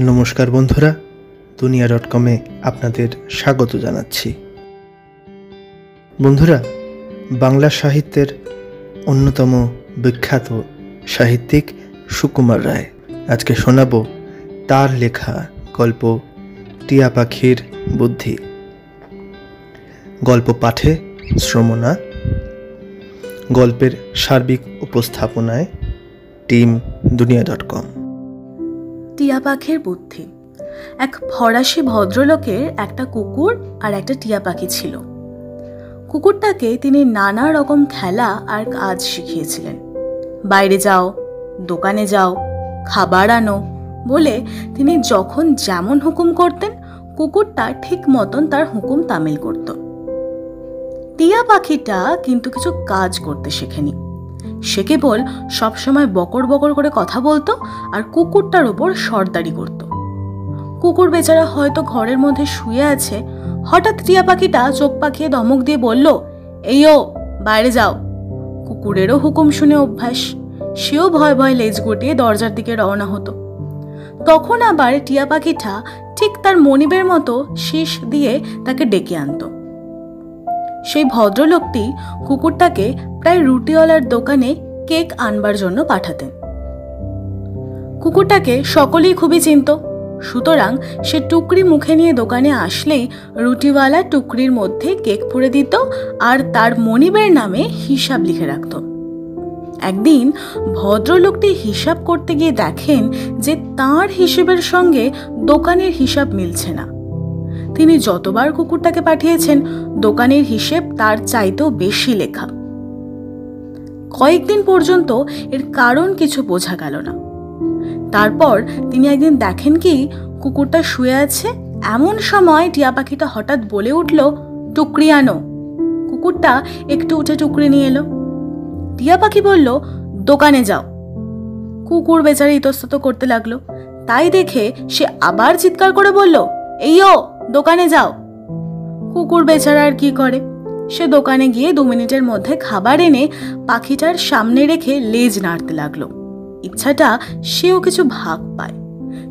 নমস্কার বন্ধুরা দুনিয়া ডট কমে আপনাদের স্বাগত জানাচ্ছি। বন্ধুরা, বাংলা সাহিত্যের অন্যতম বিখ্যাত সাহিত্যিক সুকুমার রায়। আজকে শোনাব তার লেখা গল্প, টিয়া পাখির বুদ্ধি। গল্প পাঠে শ্রমণা। গল্পের সার্বিক উপস্থাপনায় টিম দুনিয়া ডট কম টিয়া পাখির বুদ্ধি। এক ফরাসি ভদ্রলোকের একটা কুকুর আর একটা টিয়া পাখি ছিল। কুকুরটাকে তিনি নানা রকম খেলা আর কাজ শিখিয়েছিলেন। বাইরে যাও, দোকানে যাও, খাবার আনো বলে তিনি যখন যেমন হুকুম করতেন, কুকুরটা ঠিক মতন তার হুকুম তামিল করত। টিয়া পাখিটা কিন্তু কিছু কাজ করতে শেখেনি। সে কেবল সবসময় বকর বকর করে কথা বলতো আর কুকুরটার ওপর সর্দারি করত। কুকুর বেচারা হয়তো ঘরের মধ্যে শুয়ে আছে, হঠাৎ টিয়া পাখিটা চোখ পাখিয়ে ধমক দিয়ে বলল, এই ও, বাইরে যাও। কুকুরেরও হুকুম শুনে অভ্যাস, সেও ভয় ভয় লেজ গুটিয়ে দরজার দিকে রওনা হতো। তখন আবার টিয়া পাখিটা ঠিক তার মনিবের মতো শীষ দিয়ে তাকে ডেকে আনতো। সেই ভদ্রলোকটি কুকুরটাকে প্রায় রুটিওয়ালার দোকানে কেক আনবার জন্য পাঠাতেন। কুকুরটাকে সকলেই খুবই চিনত, সুতরাং সে টুকরি মুখে নিয়ে দোকানে আসলেই রুটিওয়ালা টুকরির মধ্যে কেক পুড়ে দিত আর তার মনিবের নামে হিসাব লিখে রাখত। একদিন ভদ্রলোকটি হিসাব করতে গিয়ে দেখেন যে তার হিসেবের সঙ্গে দোকানের হিসাব মিলছে না। তিনি যতবার কুকুরটাকে পাঠিয়েছেন, দোকানের হিসেব তার চাইতেও বেশি লেখা। কয়েকদিন পর্যন্ত এর কারণ কিছু বোঝা গেল না। তারপর তিনি একদিন দেখেন কি, কুকুরটা শুয়ে আছে, এমন সময় টিয়া পাখিটা হঠাৎ বলে উঠল, টুকরি আনো। কুকুরটা একটু উঠে টুকরি নিয়ে এলো। টিয়া পাখি বলল, দোকানে যাও। কুকুর বেচারা ইতস্তত করতে লাগল। তাই দেখে সে আবার চিৎকার করে বলল, এই ও দোকানে যাও। কুকুর বেচারা আর কি করে? সে দোকানে গিয়ে দু মিনিটের মধ্যে খাবার এনে পাখিটার সামনে রেখে লেজ নাড়তে লাগল। ইচ্ছাটা সেও কিছু ভাগ পায়।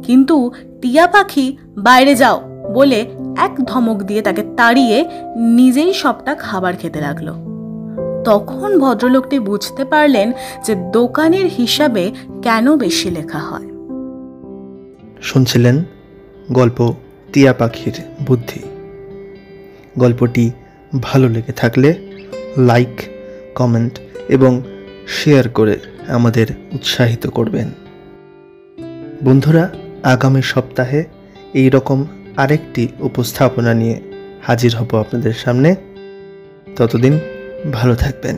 কিন্তু টিয়া পাখি, বাইরে যাও বলে এক ধমক দিয়ে তাকে তাড়িয়ে নিজেই সবটা খাবার খেতে লাগল। তখন ভদ্রলোকটি বুঝতে পারলেন যে দোকানের হিসাবে কেন বেশি লেখা হয়। শুনছিলেন গল্প টিয়া পাখির বুদ্ধি। গল্পটি ভালো লেগে থাকলে লাইক, কমেন্ট এবং শেয়ার করে আমাদের উৎসাহিত করবেন। বন্ধুরা, আগামী সপ্তাহে এই রকম আরেকটি উপস্থাপনা নিয়ে হাজির হব আপনাদের সামনে। ততদিন ভালো থাকবেন।